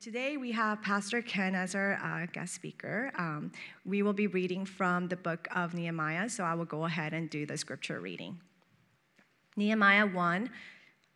today we have Pastor Ken as our uh, guest speaker. Um, we will be reading from the book of Nehemiah, so I will go ahead and do the scripture reading. Nehemiah 1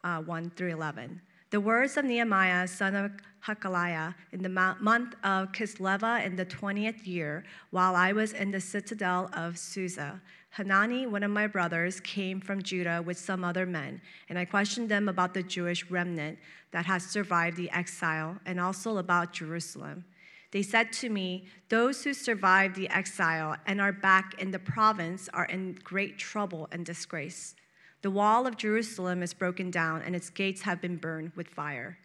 uh, 1 through 11. The words of Nehemiah, son of Hakaliah, in the month of Kisleva in the 20th year, while I was in the citadel of Susa. Hanani, one of my brothers, came from Judah with some other men, and I questioned them about the Jewish remnant that has survived the exile and also about Jerusalem. They said to me, Those who survived the exile and are back in the province are in great trouble and disgrace. The wall of Jerusalem is broken down, and its gates have been burned with fire.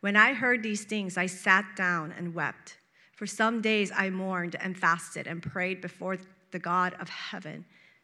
When I heard these things, I sat down and wept. For some days I mourned and fasted and prayed before the God of heaven.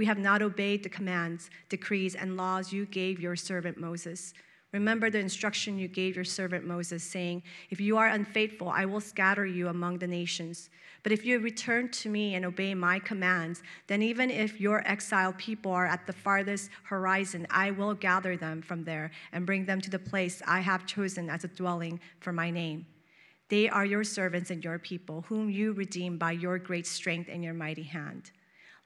We have not obeyed the commands, decrees, and laws you gave your servant Moses. Remember the instruction you gave your servant Moses, saying, If you are unfaithful, I will scatter you among the nations. But if you return to me and obey my commands, then even if your exiled people are at the farthest horizon, I will gather them from there and bring them to the place I have chosen as a dwelling for my name. They are your servants and your people, whom you redeem by your great strength and your mighty hand.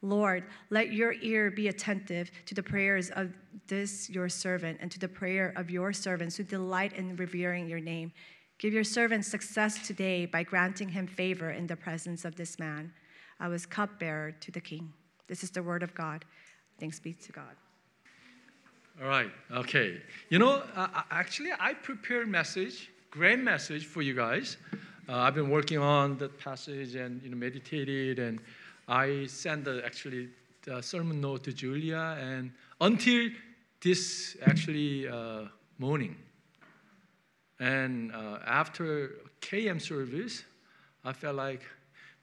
Lord, let your ear be attentive to the prayers of this your servant and to the prayer of your servants who delight in revering your name. Give your servant success today by granting him favor in the presence of this man. I was cupbearer to the king. This is the word of God. Thanks be to God. All right. Okay. You know, uh, actually, I prepared a message, great message for you guys. Uh, I've been working on that passage and you know meditated, and I sent the, actually the sermon note to Julia, and until this actually uh, morning, and uh, after KM service, I felt like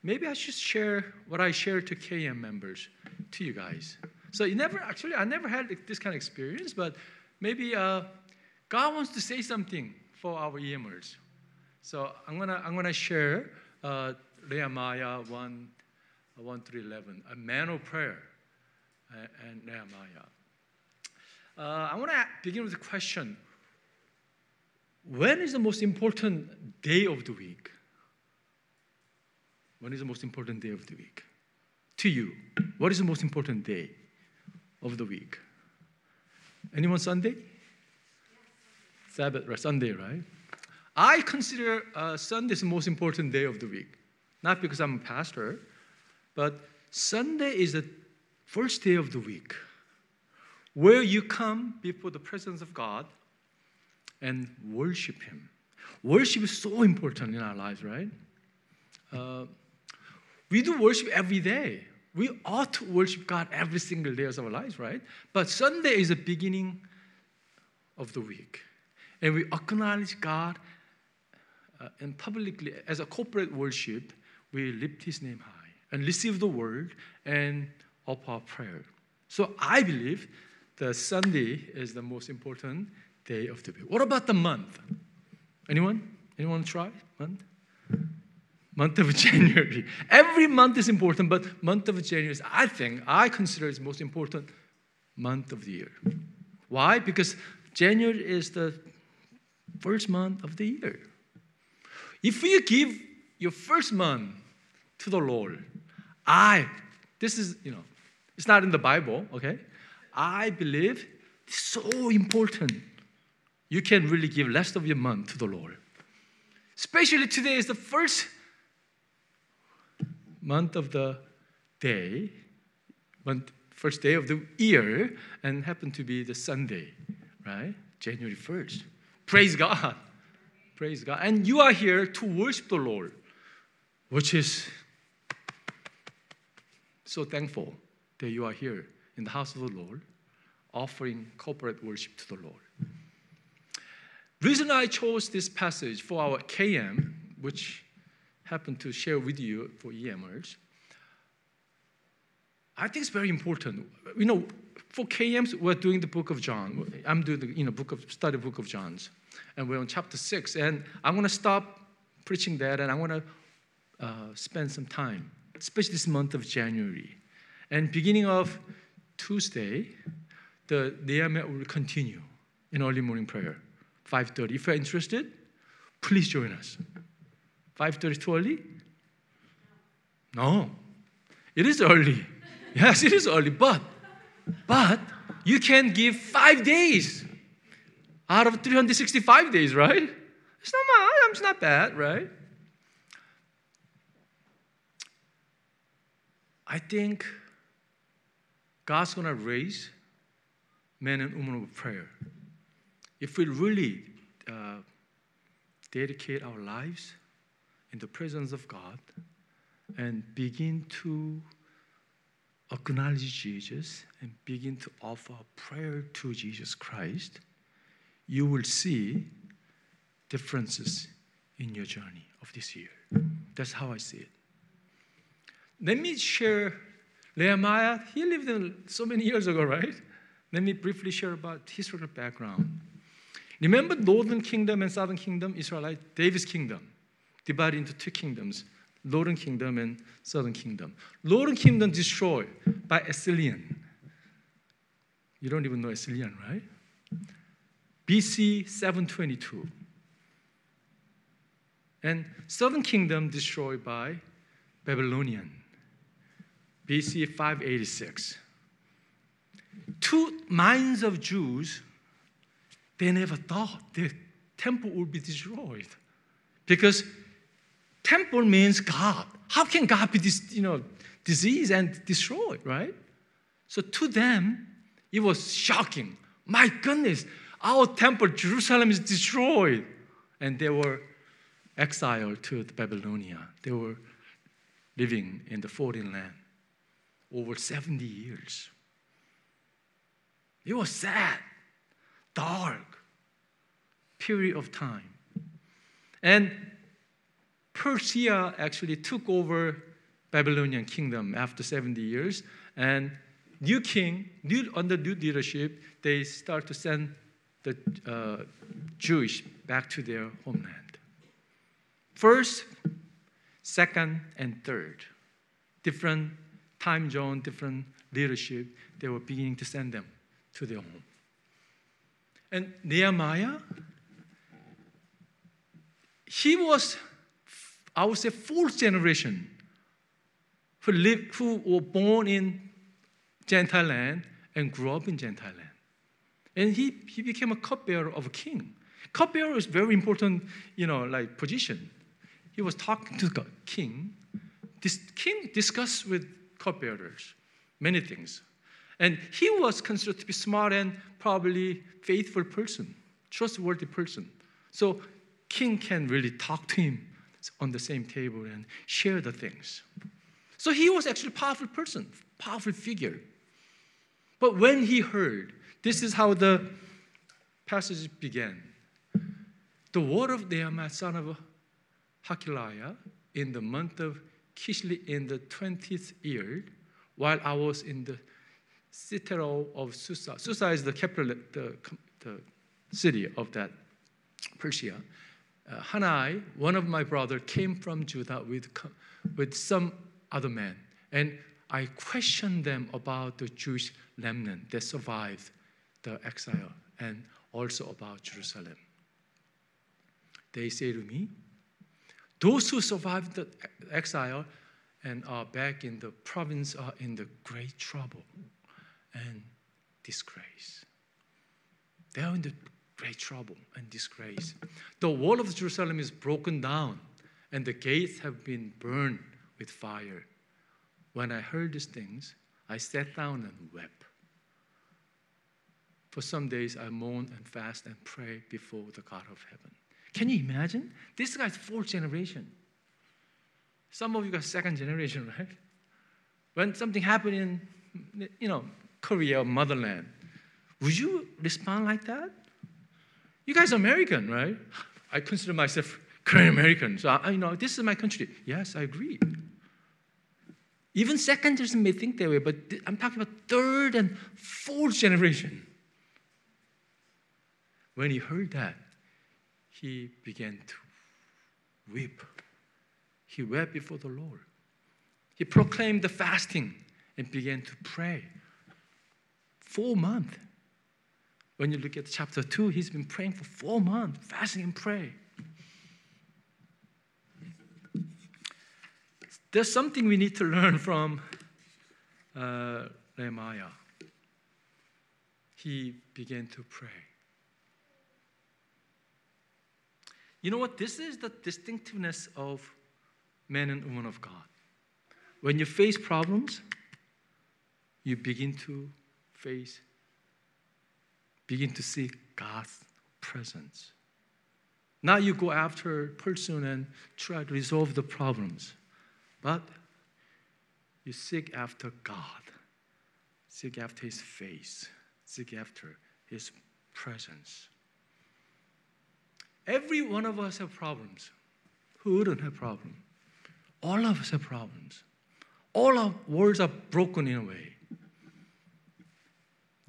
maybe I should share what I share to KM members to you guys. So you never actually I never had this kind of experience, but maybe uh, God wants to say something for our EMers. So I'm gonna I'm gonna share uh, Nehemiah one one through eleven, a man of prayer, uh, and Nehemiah. Uh, I want to begin with a question when is the most important day of the week? When is the most important day of the week? To you, what is the most important day of the week? Anyone Sunday? Sabbath, right? Sunday, right? I consider uh, Sunday the most important day of the week. Not because I'm a pastor, but Sunday is the first day of the week where you come before the presence of God and worship Him. Worship is so important in our lives, right? Uh, we do worship every day. We ought to worship God every single day of our lives, right? But Sunday is the beginning of the week. And we acknowledge God uh, and publicly, as a corporate worship, we lift His name high and receive the word and offer prayer. So I believe that Sunday is the most important day of the week. What about the month? Anyone? Anyone try month? Month of January. Every month is important, but month of January is, I think, I consider is most important month of the year. Why? Because January is the first month of the year. If you give your first month to the Lord, I, this is, you know, it's not in the Bible, okay? I believe it's so important you can really give rest of your month to the Lord. Especially today is the first month of the day, month, first day of the year, and happened to be the Sunday, right? January 1st. Praise God. Praise God. And you are here to worship the Lord, which is so thankful that you are here in the house of the Lord, offering corporate worship to the Lord. Reason I chose this passage for our KM, which happened to share with you for EMers. I think it's very important. You know, for KMs, we're doing the book of John. I'm doing the you know, book of study book of John's. And we're on chapter six. And I'm gonna stop preaching that and I'm going to uh, spend some time, especially this month of January. And beginning of Tuesday, the Nehemiah will continue in early morning prayer, 5.30. If you're interested, please join us. 5.30 too early? No, it is early. Yes, it is early, but but you can give five days out of 365 days, right? It's not it's not bad, right? I think God's gonna raise men and women of prayer. If we really uh, dedicate our lives in the presence of God and begin to acknowledge Jesus and begin to offer prayer to Jesus Christ, you will see differences in your journey of this year. That's how I see it. Let me share Nehemiah. He lived so many years ago, right? Let me briefly share about historical background. Remember Northern Kingdom and Southern Kingdom, Israelite, David's kingdom, divided into two kingdoms. Northern Kingdom and Southern Kingdom. Northern Kingdom destroyed by Assyrian. You don't even know Assyrian, right? BC 722. And Southern Kingdom destroyed by Babylonian. BC 586. Two minds of Jews, they never thought the temple would be destroyed because temple means God. How can God be you know, diseased and destroyed, right? So to them, it was shocking. My goodness, our temple, Jerusalem, is destroyed. And they were exiled to Babylonia. They were living in the foreign land over 70 years. It was sad, dark period of time. And Persia actually took over Babylonian kingdom after 70 years, and new king, new, under new leadership, they start to send the uh, Jewish back to their homeland. First, second, and third, different time zone, different leadership, they were beginning to send them to their home. And Nehemiah, he was I would say fourth generation who, lived, who were born in Gentile land and grew up in Gentile land. And he, he became a cupbearer of a king. Cupbearer is very important, you know, like position. He was talking to the king. This king discussed with cupbearers many things. And he was considered to be smart and probably faithful person, trustworthy person. So king can really talk to him on the same table and share the things. So he was actually a powerful person, powerful figure. But when he heard, this is how the passage began. The word of Nehemiah, son of Hachaliah, in the month of Kislev in the 20th year, while I was in the citadel of Susa. Susa is the capital, the, the city of that Persia uh, Hanani, one of my brother, came from Judah with, with some other men. And I questioned them about the Jewish remnant that survived the exile and also about Jerusalem. They say to me, those who survived the exile and are back in the province are in the great trouble and disgrace. They are in the great trouble and disgrace. The wall of Jerusalem is broken down, and the gates have been burned with fire. When I heard these things, I sat down and wept. For some days, I mourned and fast and pray before the God of heaven. Can you imagine? This guy's fourth generation. Some of you got second generation, right? When something happened in, you know, Korea or motherland, would you respond like that? You guys are American, right? I consider myself Korean American. So, I, you know, this is my country. Yes, I agree. Even second generation may think that way, but I'm talking about third and fourth generation. When he heard that, he began to weep. He wept before the Lord. He proclaimed the fasting and began to pray. Four months. When you look at chapter 2, he's been praying for four months, fasting and praying. There's something we need to learn from uh, Nehemiah. He began to pray. You know what? This is the distinctiveness of men and women of God. When you face problems, you begin to face, begin to see God's presence. Now you go after person and try to resolve the problems. But you seek after God, seek after His face, seek after His presence. Every one of us have problems. Who wouldn't have problems? All of us have problems. All our worlds are broken in a way.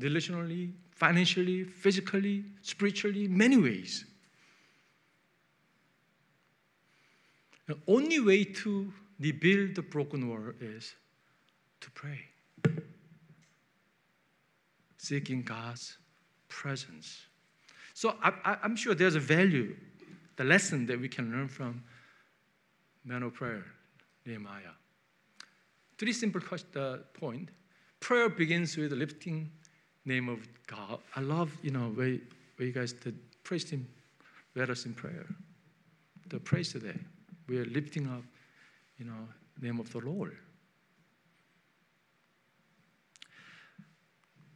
Relationally, financially, physically, spiritually, many ways. The only way to rebuild the broken world is to pray. Seeking God's presence. So I, am sure there's a value, the lesson that we can learn from man of prayer, Nehemiah. Three simple uh, point. Prayer begins with lifting name of God. I love, you know, where, where you guys did praise Him, led us in prayer. The praise today. We are lifting up you know, name of the Lord.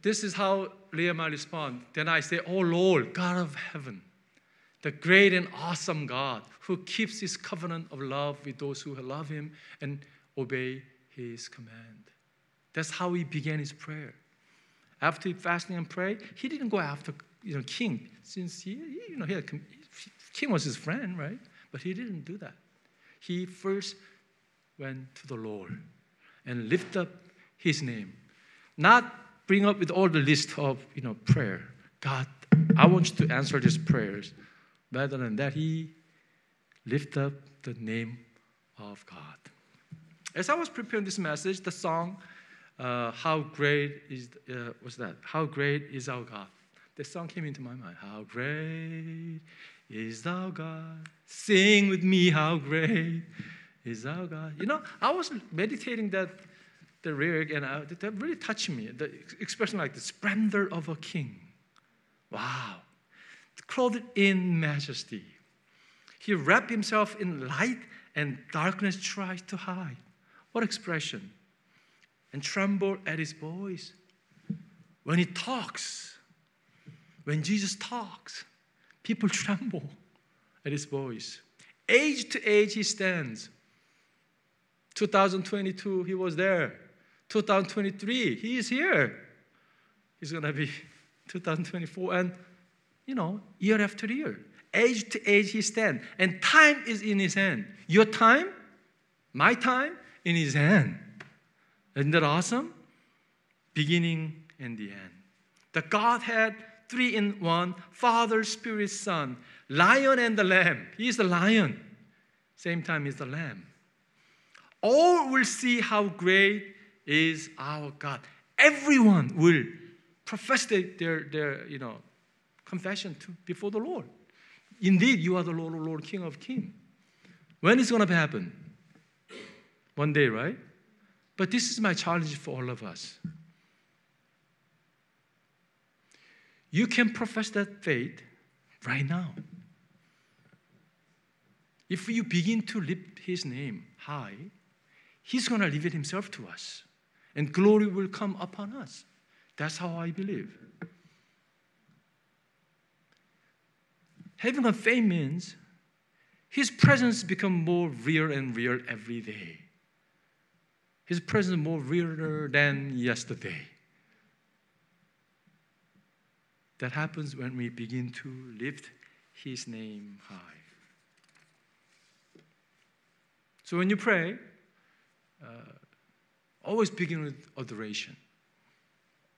This is how Nehemiah responds. Then I say, Oh Lord, God of heaven, the great and awesome God who keeps his covenant of love with those who love him and obey his command. That's how he began his prayer. After fasting and pray, he didn't go after you know king since he you know he had, king was his friend, right? But he didn't do that. He first went to the Lord and lift up his name. Not bring up with all the list of you know prayer. God, I want you to answer these prayers. Rather than that, he lift up the name of God. As I was preparing this message, the song, uh, "How Great Is," uh, what's that? How great is our God? The song came into my mind. How great is our God? Sing with me, how great is our God. You know, I was meditating that the lyric and I, that really touched me. The expression like the splendor of a king. Wow. Clothed in majesty. He wrapped himself in light and darkness tries to hide. What expression? And tremble at his voice. When he talks, when Jesus talks, people tremble at his voice. Age to age he stands, 2022, he was there. 2023, he is here. He's going to be 2024. And, you know, year after year, age to age, he stands. And time is in his hand. Your time, my time, in his hand. Isn't that awesome? Beginning and the end. The Godhead, three in one Father, Spirit, Son, Lion and the Lamb. He is the lion. Same time, he's the lamb all will see how great is our God. Everyone will profess their, their you know, confession to, before the Lord. Indeed, you are the Lord, Lord, King of Kings. When is going to happen? One day, right? But this is my challenge for all of us. You can profess that faith right now. If you begin to lift his name high, He's going to reveal Himself to us, and glory will come upon us. That's how I believe. Having a faith means His presence become more real and real every day. His presence more realer than yesterday. That happens when we begin to lift His name high. So when you pray, uh, always begin with adoration.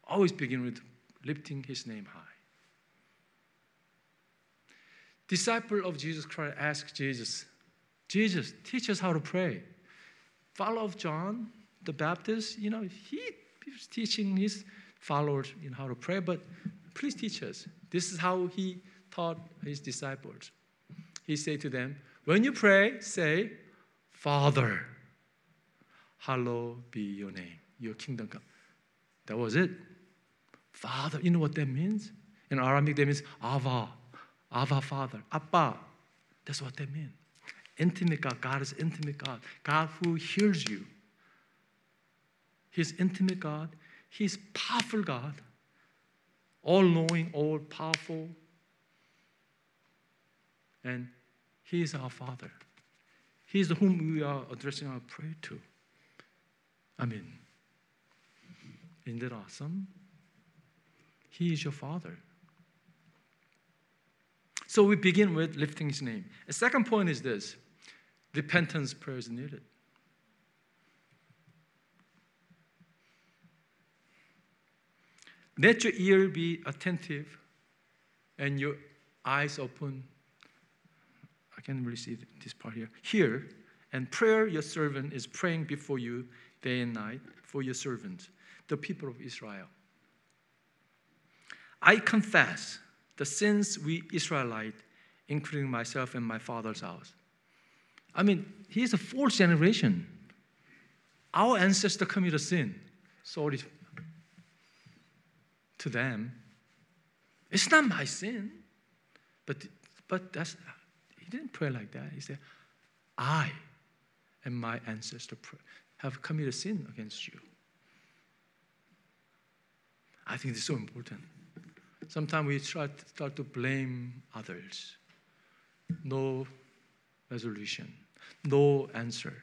Always begin with lifting his name high. Disciple of Jesus Christ asked Jesus, Jesus, teach us how to pray. Follow of John the Baptist, you know, he was teaching his followers in how to pray, but please teach us. This is how he taught his disciples. He said to them, When you pray, say, Father, hallowed be your name, your kingdom come. That was it. Father, you know what that means? In Aramaic, that means Abba, Abba Father, Abba. That's what that means. Intimate God. God is intimate God. God who hears you. He's intimate God. He's powerful God. All knowing, all powerful. And He is our Father. He is whom we are addressing our prayer to. I mean, isn't that awesome? He is your Father. So we begin with lifting His name. The second point is this repentance prayer is needed. Let your ear be attentive and your eyes open. I can't really see this part here. Here, and prayer your servant is praying before you day and night for your servants, the people of Israel. I confess the sins we Israelite, including myself and my father's house. I mean, he's a fourth generation. Our ancestor committed sin. Sorry to them. It's not my sin. But, but that's, he didn't pray like that. He said, I and my ancestor have committed sin against you. I think this is so important. Sometimes we try to start to blame others. No resolution, no answer.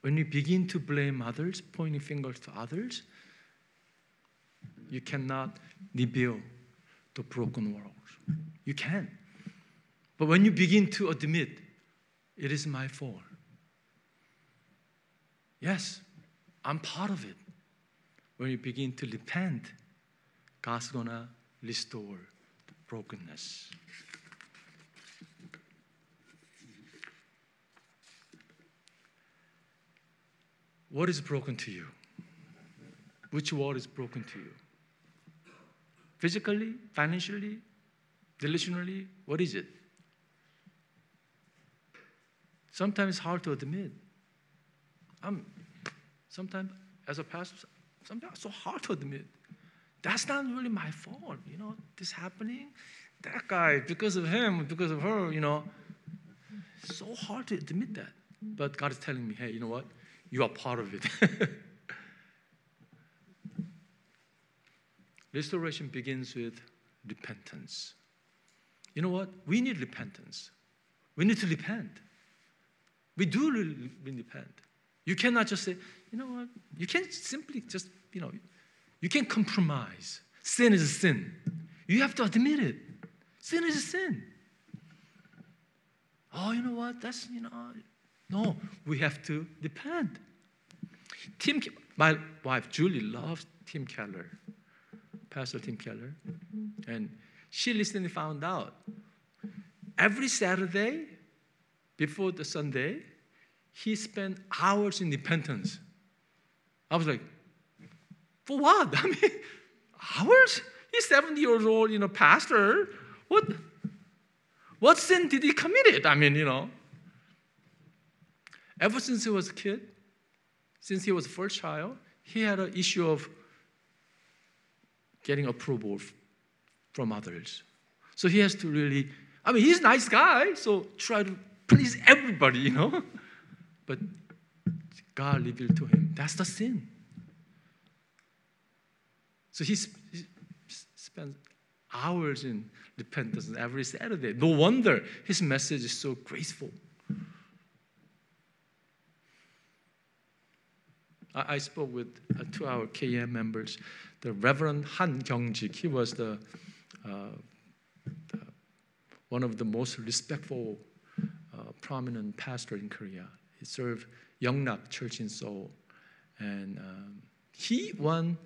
When we begin to blame others, pointing fingers to others, you cannot rebuild the broken world. You can. But when you begin to admit, it is my fault. Yes, I'm part of it. When you begin to repent, God's gonna restore the brokenness. What is broken to you? Which wall is broken to you? Physically, financially, relationally, what is it? Sometimes it's hard to admit. I'm sometimes as a pastor, sometimes so hard to admit. That's not really my fault, you know, this happening. That guy, because of him, because of her, you know. So hard to admit that. But God is telling me, hey, you know what? You are part of it. Restoration begins with repentance. You know what? We need repentance. We need to repent. We do really repent. You cannot just say, you know what? You can't simply just, you know, you can't compromise. Sin is a sin. You have to admit it. Sin is a sin. Oh, you know what? That's, you know, no, we have to depend. Tim, my wife Julie loves Tim Keller. Pastor Tim Keller. And she recently found out every Saturday before the Sunday, he spent hours in repentance. I was like, for what? I mean, hours? He's 70 years old, you know, pastor. What, what sin did he commit? I mean, you know. Ever since he was a kid, since he was first child, he had an issue of getting approval from others. So he has to really, I mean, he's a nice guy, so try to please everybody, you know. But God revealed to him that's the sin. So he, he spends hours in repentance every Saturday. No wonder his message is so graceful. I, I spoke with uh, two our KM members the Reverend Han Gyeongjik. He was the uh, one of the most respectful, uh, prominent pastor in Korea. He served Yongnak Church in Seoul. And um, he won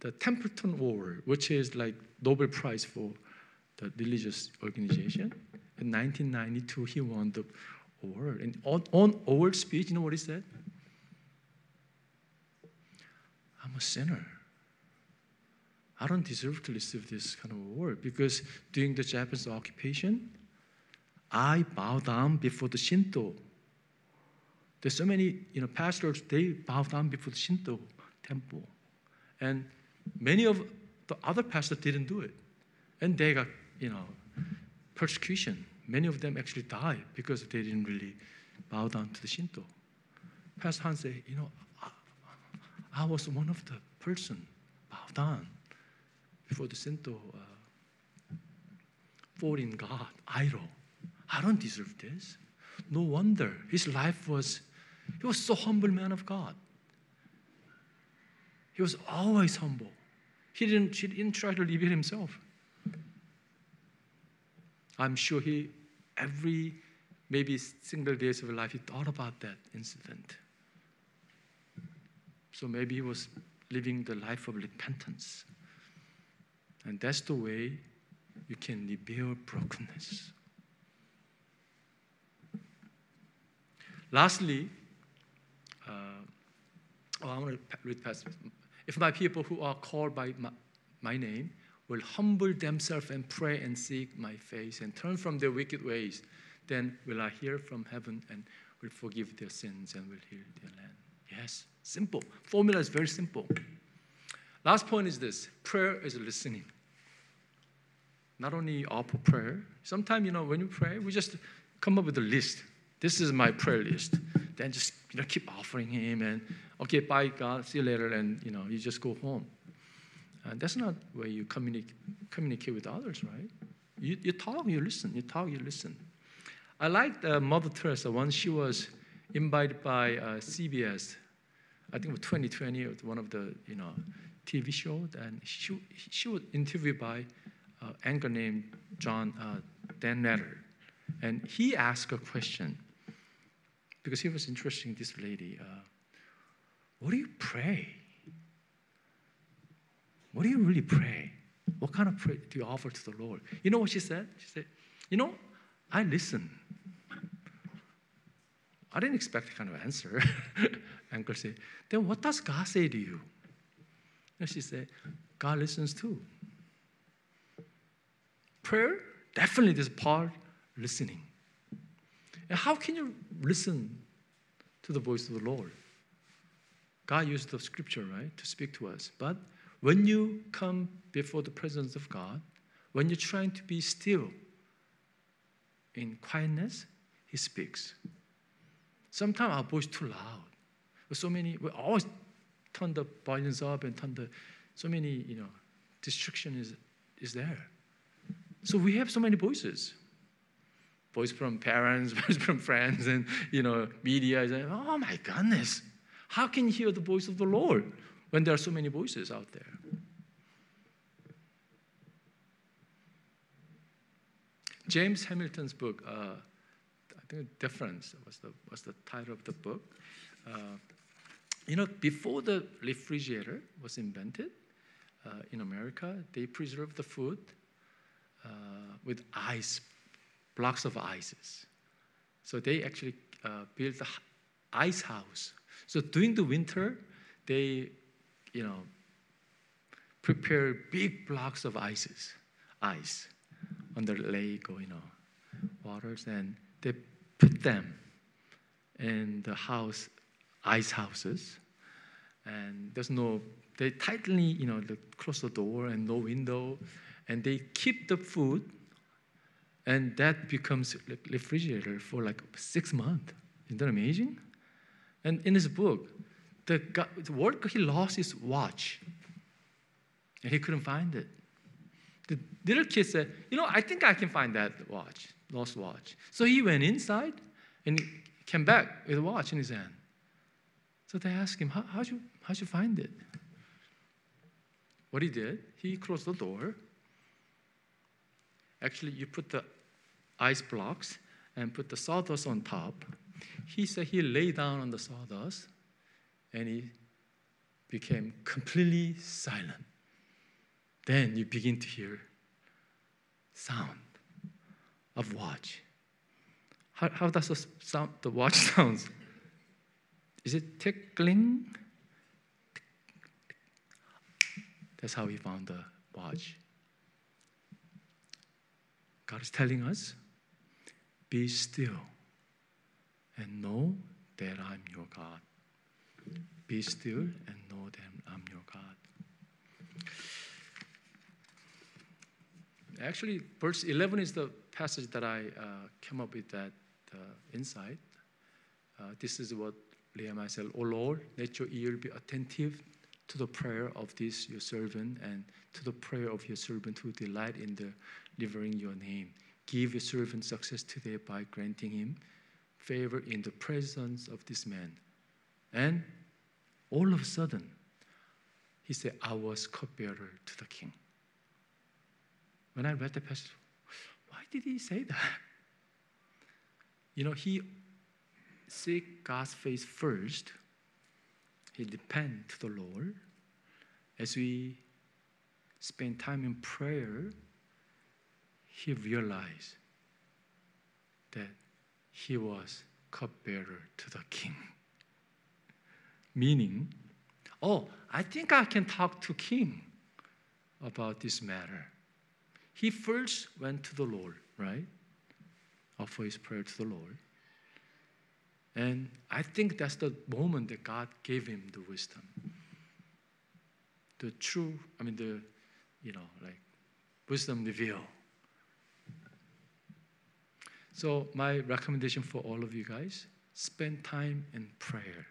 the Templeton Award, which is like Nobel Prize for the religious organization. In 1992, he won the award. And on, on award speech, you know what he said? I'm a sinner. I don't deserve to receive this kind of award because during the Japanese occupation, I bow down before the Shinto. There's so many, you know, pastors, they bow down before the Shinto temple. And many of the other pastors didn't do it. And they got, you know, persecution. Many of them actually died because they didn't really bow down to the Shinto. Pastor Han said, you know, I, I was one of the person bowed down before the Shinto uh, foreign god, idol. I don't deserve this. No wonder his life was, he was so humble man of God. He was always humble. He didn't, he didn't try to it himself. I'm sure he, every maybe single days of his life, he thought about that incident. So maybe he was living the life of repentance. And that's the way you can reveal brokenness. Lastly, uh, oh, I want to read past. If my people who are called by my, my name will humble themselves and pray and seek my face and turn from their wicked ways, then will I hear from heaven and will forgive their sins and will heal their land. Yes, simple. Formula is very simple. Last point is this prayer is listening. Not only offer prayer, sometimes, you know, when you pray, we just come up with a list. This is my prayer list. Then just, you know, keep offering Him and, okay, bye, God, see you later, and, you know, you just go home. And that's not where you communicate, communicate with others, right? You, you talk, you listen. You talk, you listen. I liked uh, Mother Teresa once she was invited by uh, CBS, I think it was 2020, it was one of the you know TV show, and she she was interviewed by uh, anchor named John uh, Dan Rather, and he asked a question because he was interested in this lady. Uh, what do you pray? What do you really pray? What kind of prayer do you offer to the Lord? You know what she said? She said, You know, I listen. I didn't expect that kind of answer. Uncle said, Then what does God say to you? And she said, God listens too. Prayer, definitely this part, listening. How can you listen to the voice of the Lord? God used the scripture, right, to speak to us. But when you come before the presence of God, when you're trying to be still in quietness, He speaks. Sometimes our voice too loud. So many, we always turn the volumes up and turn the, so many, you know, distraction is, is there. So we have so many voices. Voice from parents, voice from friends, and you know, media is like, oh my goodness. How can you hear the voice of the Lord when there are so many voices out there? James Hamilton's book, uh, I think Difference was the, was the title of the book. Uh, you know, before the refrigerator was invented uh, in America, they preserved the food uh, with ice, blocks of ices. So they actually uh, built the ice house. So during the winter, they, you know, prepare big blocks of ices, ice on the lake or you know, waters, and they put them in the house, ice houses, and there's no. They tightly, you know, close the door and no window, and they keep the food, and that becomes refrigerator for like six months. Isn't that amazing? And in his book, the, the worker he lost his watch, and he couldn't find it. The little kid said, "You know, I think I can find that watch, lost watch." So he went inside and came back with a watch in his hand. So they asked him, How, how'd, you, how'd you find it? What he did, he closed the door Actually, you put the ice blocks and put the sawdust on top, He said he lay down on the sawdust and he became completely silent. Then you begin to hear sound of watch. How, how does the sound the watch sounds? Is it tickling? That's how he found the watch. God is telling us, be still and know that I'm your God. Be still and know that I'm your God. Actually, verse 11 is the passage that I uh, came up with that uh, insight. Uh, this is what Nehemiah said, O Lord, let your ear be attentive to the prayer of this your servant and to the prayer of your servant who delight in the delivering your name. Give your servant success today by granting him favor in the presence of this man. And all of a sudden, he said, I was cupbearer to the king. When I read the passage, why did he say that? You know, he seek God's face first. He depend to the Lord. As we spend time in prayer, he realized that he was cupbearer to the king. Meaning, oh, I think I can talk to king about this matter. He first went to the Lord, right? Offer his prayer to the Lord. And I think that's the moment that God gave him the wisdom. The true, I mean, the, you know, like wisdom reveal. So, my recommendation for all of you guys spend time in prayer.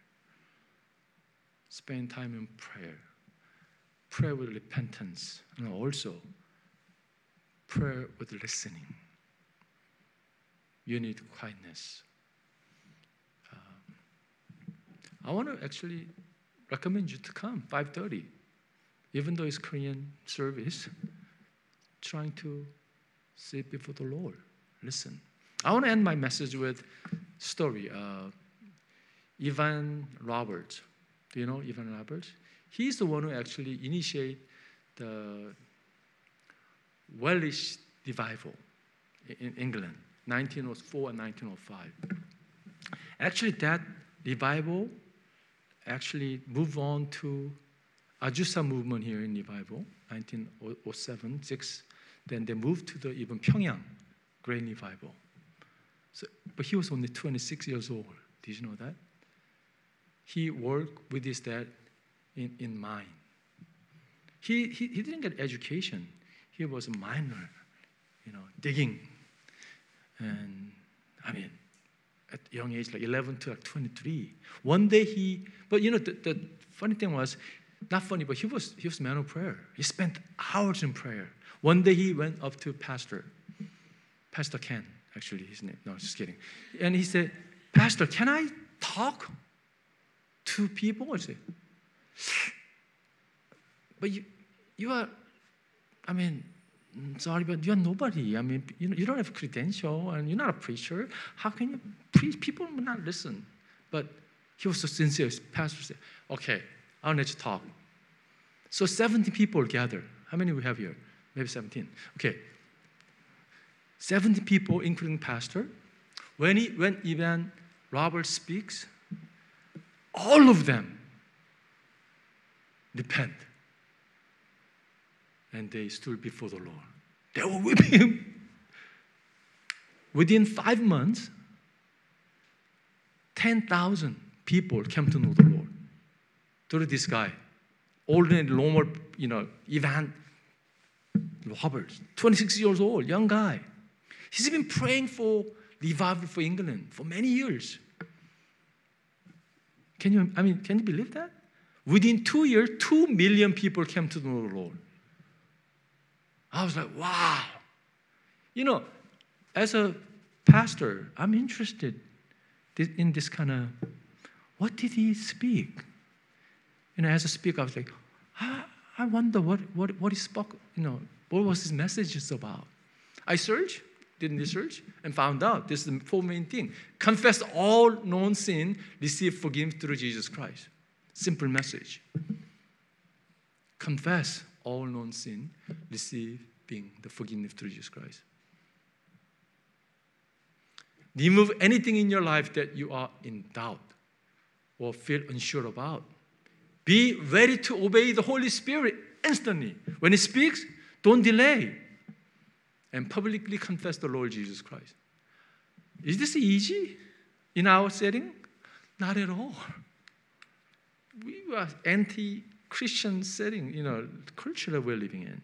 Spend time in prayer. Pray with repentance. And also, pray with listening. You need quietness. Um, I want to actually recommend you to come 5:30, even though it's Korean service. Trying to sit before the Lord, listen. I want to end my message with story. Uh, Evan Roberts. Do you know Evan Roberts? He's the one who actually initiated the Welsh revival in England, 1904 and 1905. Actually, that revival actually moved on to Azusa movement here in revival, 1907, 6. Then they moved to the even Pyongyang Great Revival. So, but he was only 26 years old. Did you know that? He worked with his dad in, in mine. He, he, he didn't get education. He was a miner, you know, digging. And I mean, at young age, like 11 to like 23. One day he, but you know, the, the funny thing was, not funny, but he was he was man of prayer. He spent hours in prayer. One day he went up to pastor, Pastor Ken, actually his name. No, just kidding. And he said, Pastor, can I talk to people? I said, but you, you are, I mean, sorry, but you're nobody. I mean, you, you don't have credential and you're not a preacher. How can you preach? People will not listen. But he was so sincere. Pastor said, okay, I'll let you talk. So 70 people gather. How many we have here? Maybe 17. Okay. 70 people, including pastor. When, he, when Evan Robert speaks, all of them repent and they stood before the Lord. They were with him. Within five months, 10,000 people came to know the Lord through this guy. Ordinary, normal, you know, Evan Roberts, 26 years old, young guy. He's been praying for revival for England for many years. Can you, I mean, can you believe that? Within two years, two million people came to know the Lord. I was like, wow. You know, as a pastor, I'm interested in this kind of, what did he speak? You know, as a speaker, I was like, I, wonder what, what, what he spoke, you know, what was his message about. I searched did research and found out this is the four main thing. Confess all known sin, receive forgiveness through Jesus Christ. Simple message. Confess all known sin, receiving the forgiveness through Jesus Christ. Remove anything in your life that you are in doubt or feel unsure about. Be ready to obey the Holy Spirit instantly. When He speaks, don't delay. And publicly confess the Lord Jesus Christ. Is this easy in our setting? Not at all. We are anti Christian setting, you know, culture that we're living in.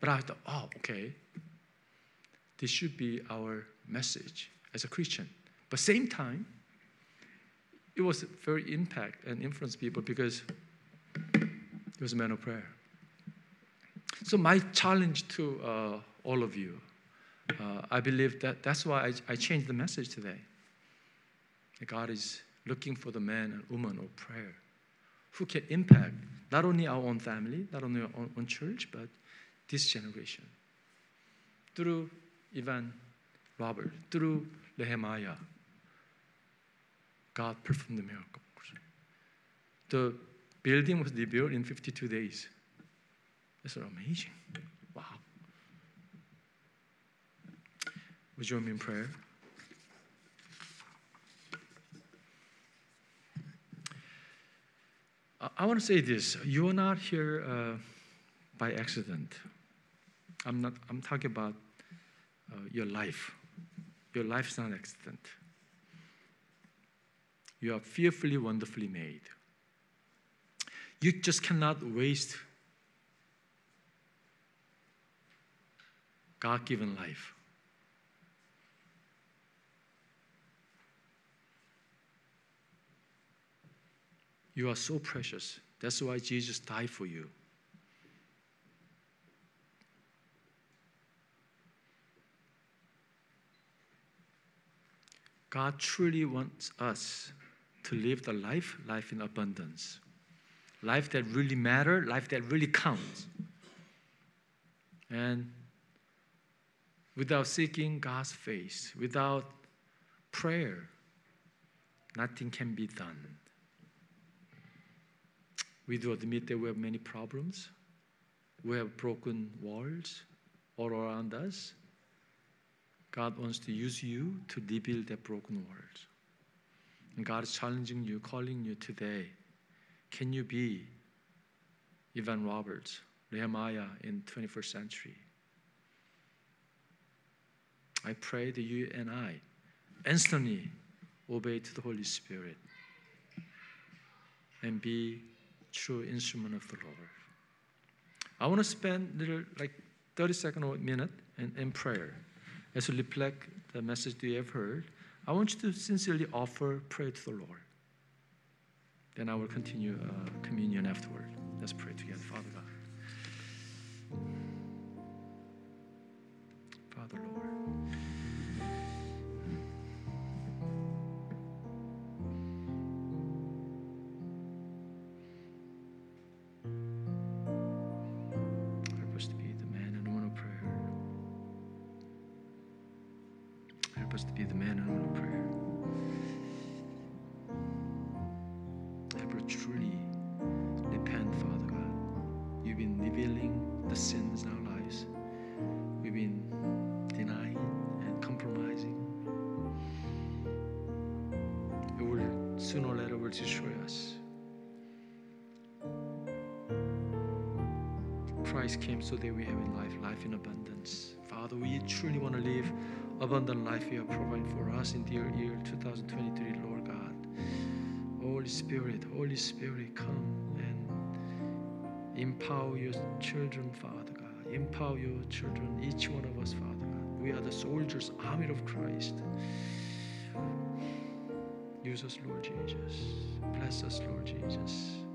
But I thought, oh, okay. This should be our message as a Christian. But same time, it was very impact and influence people because it was a man of prayer. So my challenge to uh, all of you, uh, I believe that that's why I, I changed the message today. That God is looking for the man and woman of prayer who can impact not only our own family, not only our own, own church, but this generation. Through Evan Robert, through Nehemiah, God performed the miracle. The building was rebuilt in 52 days. That's amazing. Wow. Would you join me in prayer? I, want to say this. You are not here uh, by accident. I'm not. I'm talking about uh, your life. Your life is not an accident. You are fearfully, wonderfully made. You just cannot waste God given life. You are so precious. That's why Jesus died for you. God truly wants us to live the life, life in abundance. Life that really matter, life that really counts. And without seeking God's face, without prayer, nothing can be done. We do admit that we have many problems. We have broken walls all around us. God wants to use you to rebuild that broken walls. And God is challenging you, calling you today. Can you be Evan Roberts, Nehemiah in 21st century? I pray that you and I instantly obey to the Holy Spirit and be true instrument of the Lord. I want to spend little like 30 seconds or minute in, in prayer as we reflect the message that you have heard. I want you to sincerely offer prayer to the Lord. Then I will continue uh, communion afterward. Let's pray together, Father God. Father Lord. Christ came so that we have in life, life in abundance. Father, we truly want to live abundant life you are providing for us in the year 2023, Lord God. Holy Spirit, Holy Spirit, come and empower your children, Father God. Empower your children, each one of us, Father God. We are the soldiers, army of Christ. Use us, Lord Jesus. Bless us, Lord Jesus.